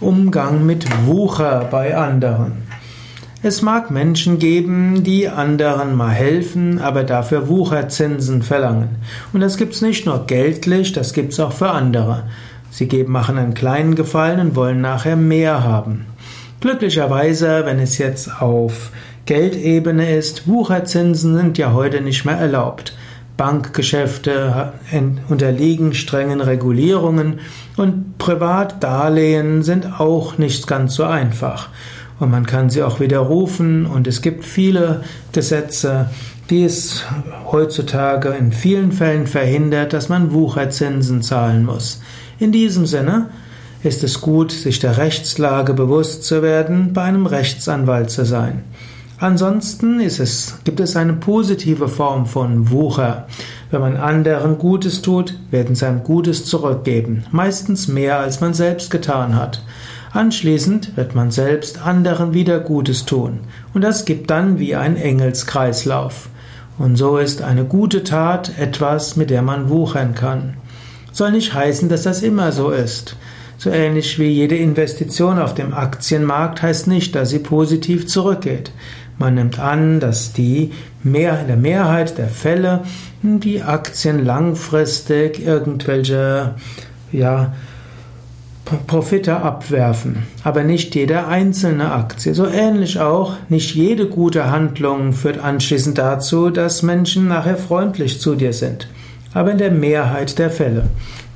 Umgang mit Wucher bei anderen. Es mag Menschen geben, die anderen mal helfen, aber dafür Wucherzinsen verlangen. Und das gibt's nicht nur geldlich, das gibt's auch für andere. Sie geben, machen einen kleinen Gefallen und wollen nachher mehr haben. Glücklicherweise, wenn es jetzt auf Geldebene ist, Wucherzinsen sind ja heute nicht mehr erlaubt. Bankgeschäfte unterliegen strengen Regulierungen und Privatdarlehen sind auch nicht ganz so einfach. Und man kann sie auch widerrufen und es gibt viele Gesetze, die es heutzutage in vielen Fällen verhindert, dass man Wucherzinsen zahlen muss. In diesem Sinne ist es gut, sich der Rechtslage bewusst zu werden, bei einem Rechtsanwalt zu sein. Ansonsten es, gibt es eine positive Form von Wucher. Wenn man anderen Gutes tut, werden sie einem Gutes zurückgeben, meistens mehr als man selbst getan hat. Anschließend wird man selbst anderen wieder Gutes tun, und das gibt dann wie ein Engelskreislauf. Und so ist eine gute Tat etwas, mit der man wuchern kann. Soll nicht heißen, dass das immer so ist. So ähnlich wie jede Investition auf dem Aktienmarkt heißt nicht, dass sie positiv zurückgeht. Man nimmt an, dass die mehr, in der Mehrheit der Fälle die Aktien langfristig irgendwelche ja, Profite abwerfen, aber nicht jede einzelne Aktie. So ähnlich auch, nicht jede gute Handlung führt anschließend dazu, dass Menschen nachher freundlich zu dir sind, aber in der Mehrheit der Fälle.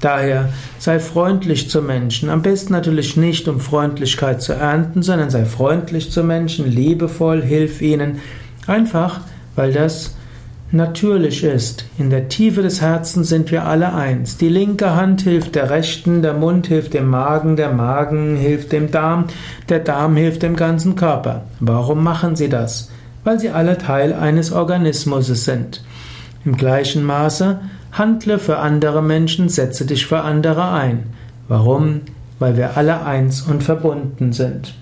Daher sei freundlich zu Menschen. Am besten natürlich nicht, um Freundlichkeit zu ernten, sondern sei freundlich zu Menschen, liebevoll, hilf ihnen. Einfach, weil das natürlich ist. In der Tiefe des Herzens sind wir alle eins. Die linke Hand hilft der rechten, der Mund hilft dem Magen, der Magen hilft dem Darm, der Darm hilft dem ganzen Körper. Warum machen sie das? Weil sie alle Teil eines Organismus sind. Im gleichen Maße Handle für andere Menschen, setze dich für andere ein. Warum? Weil wir alle eins und verbunden sind.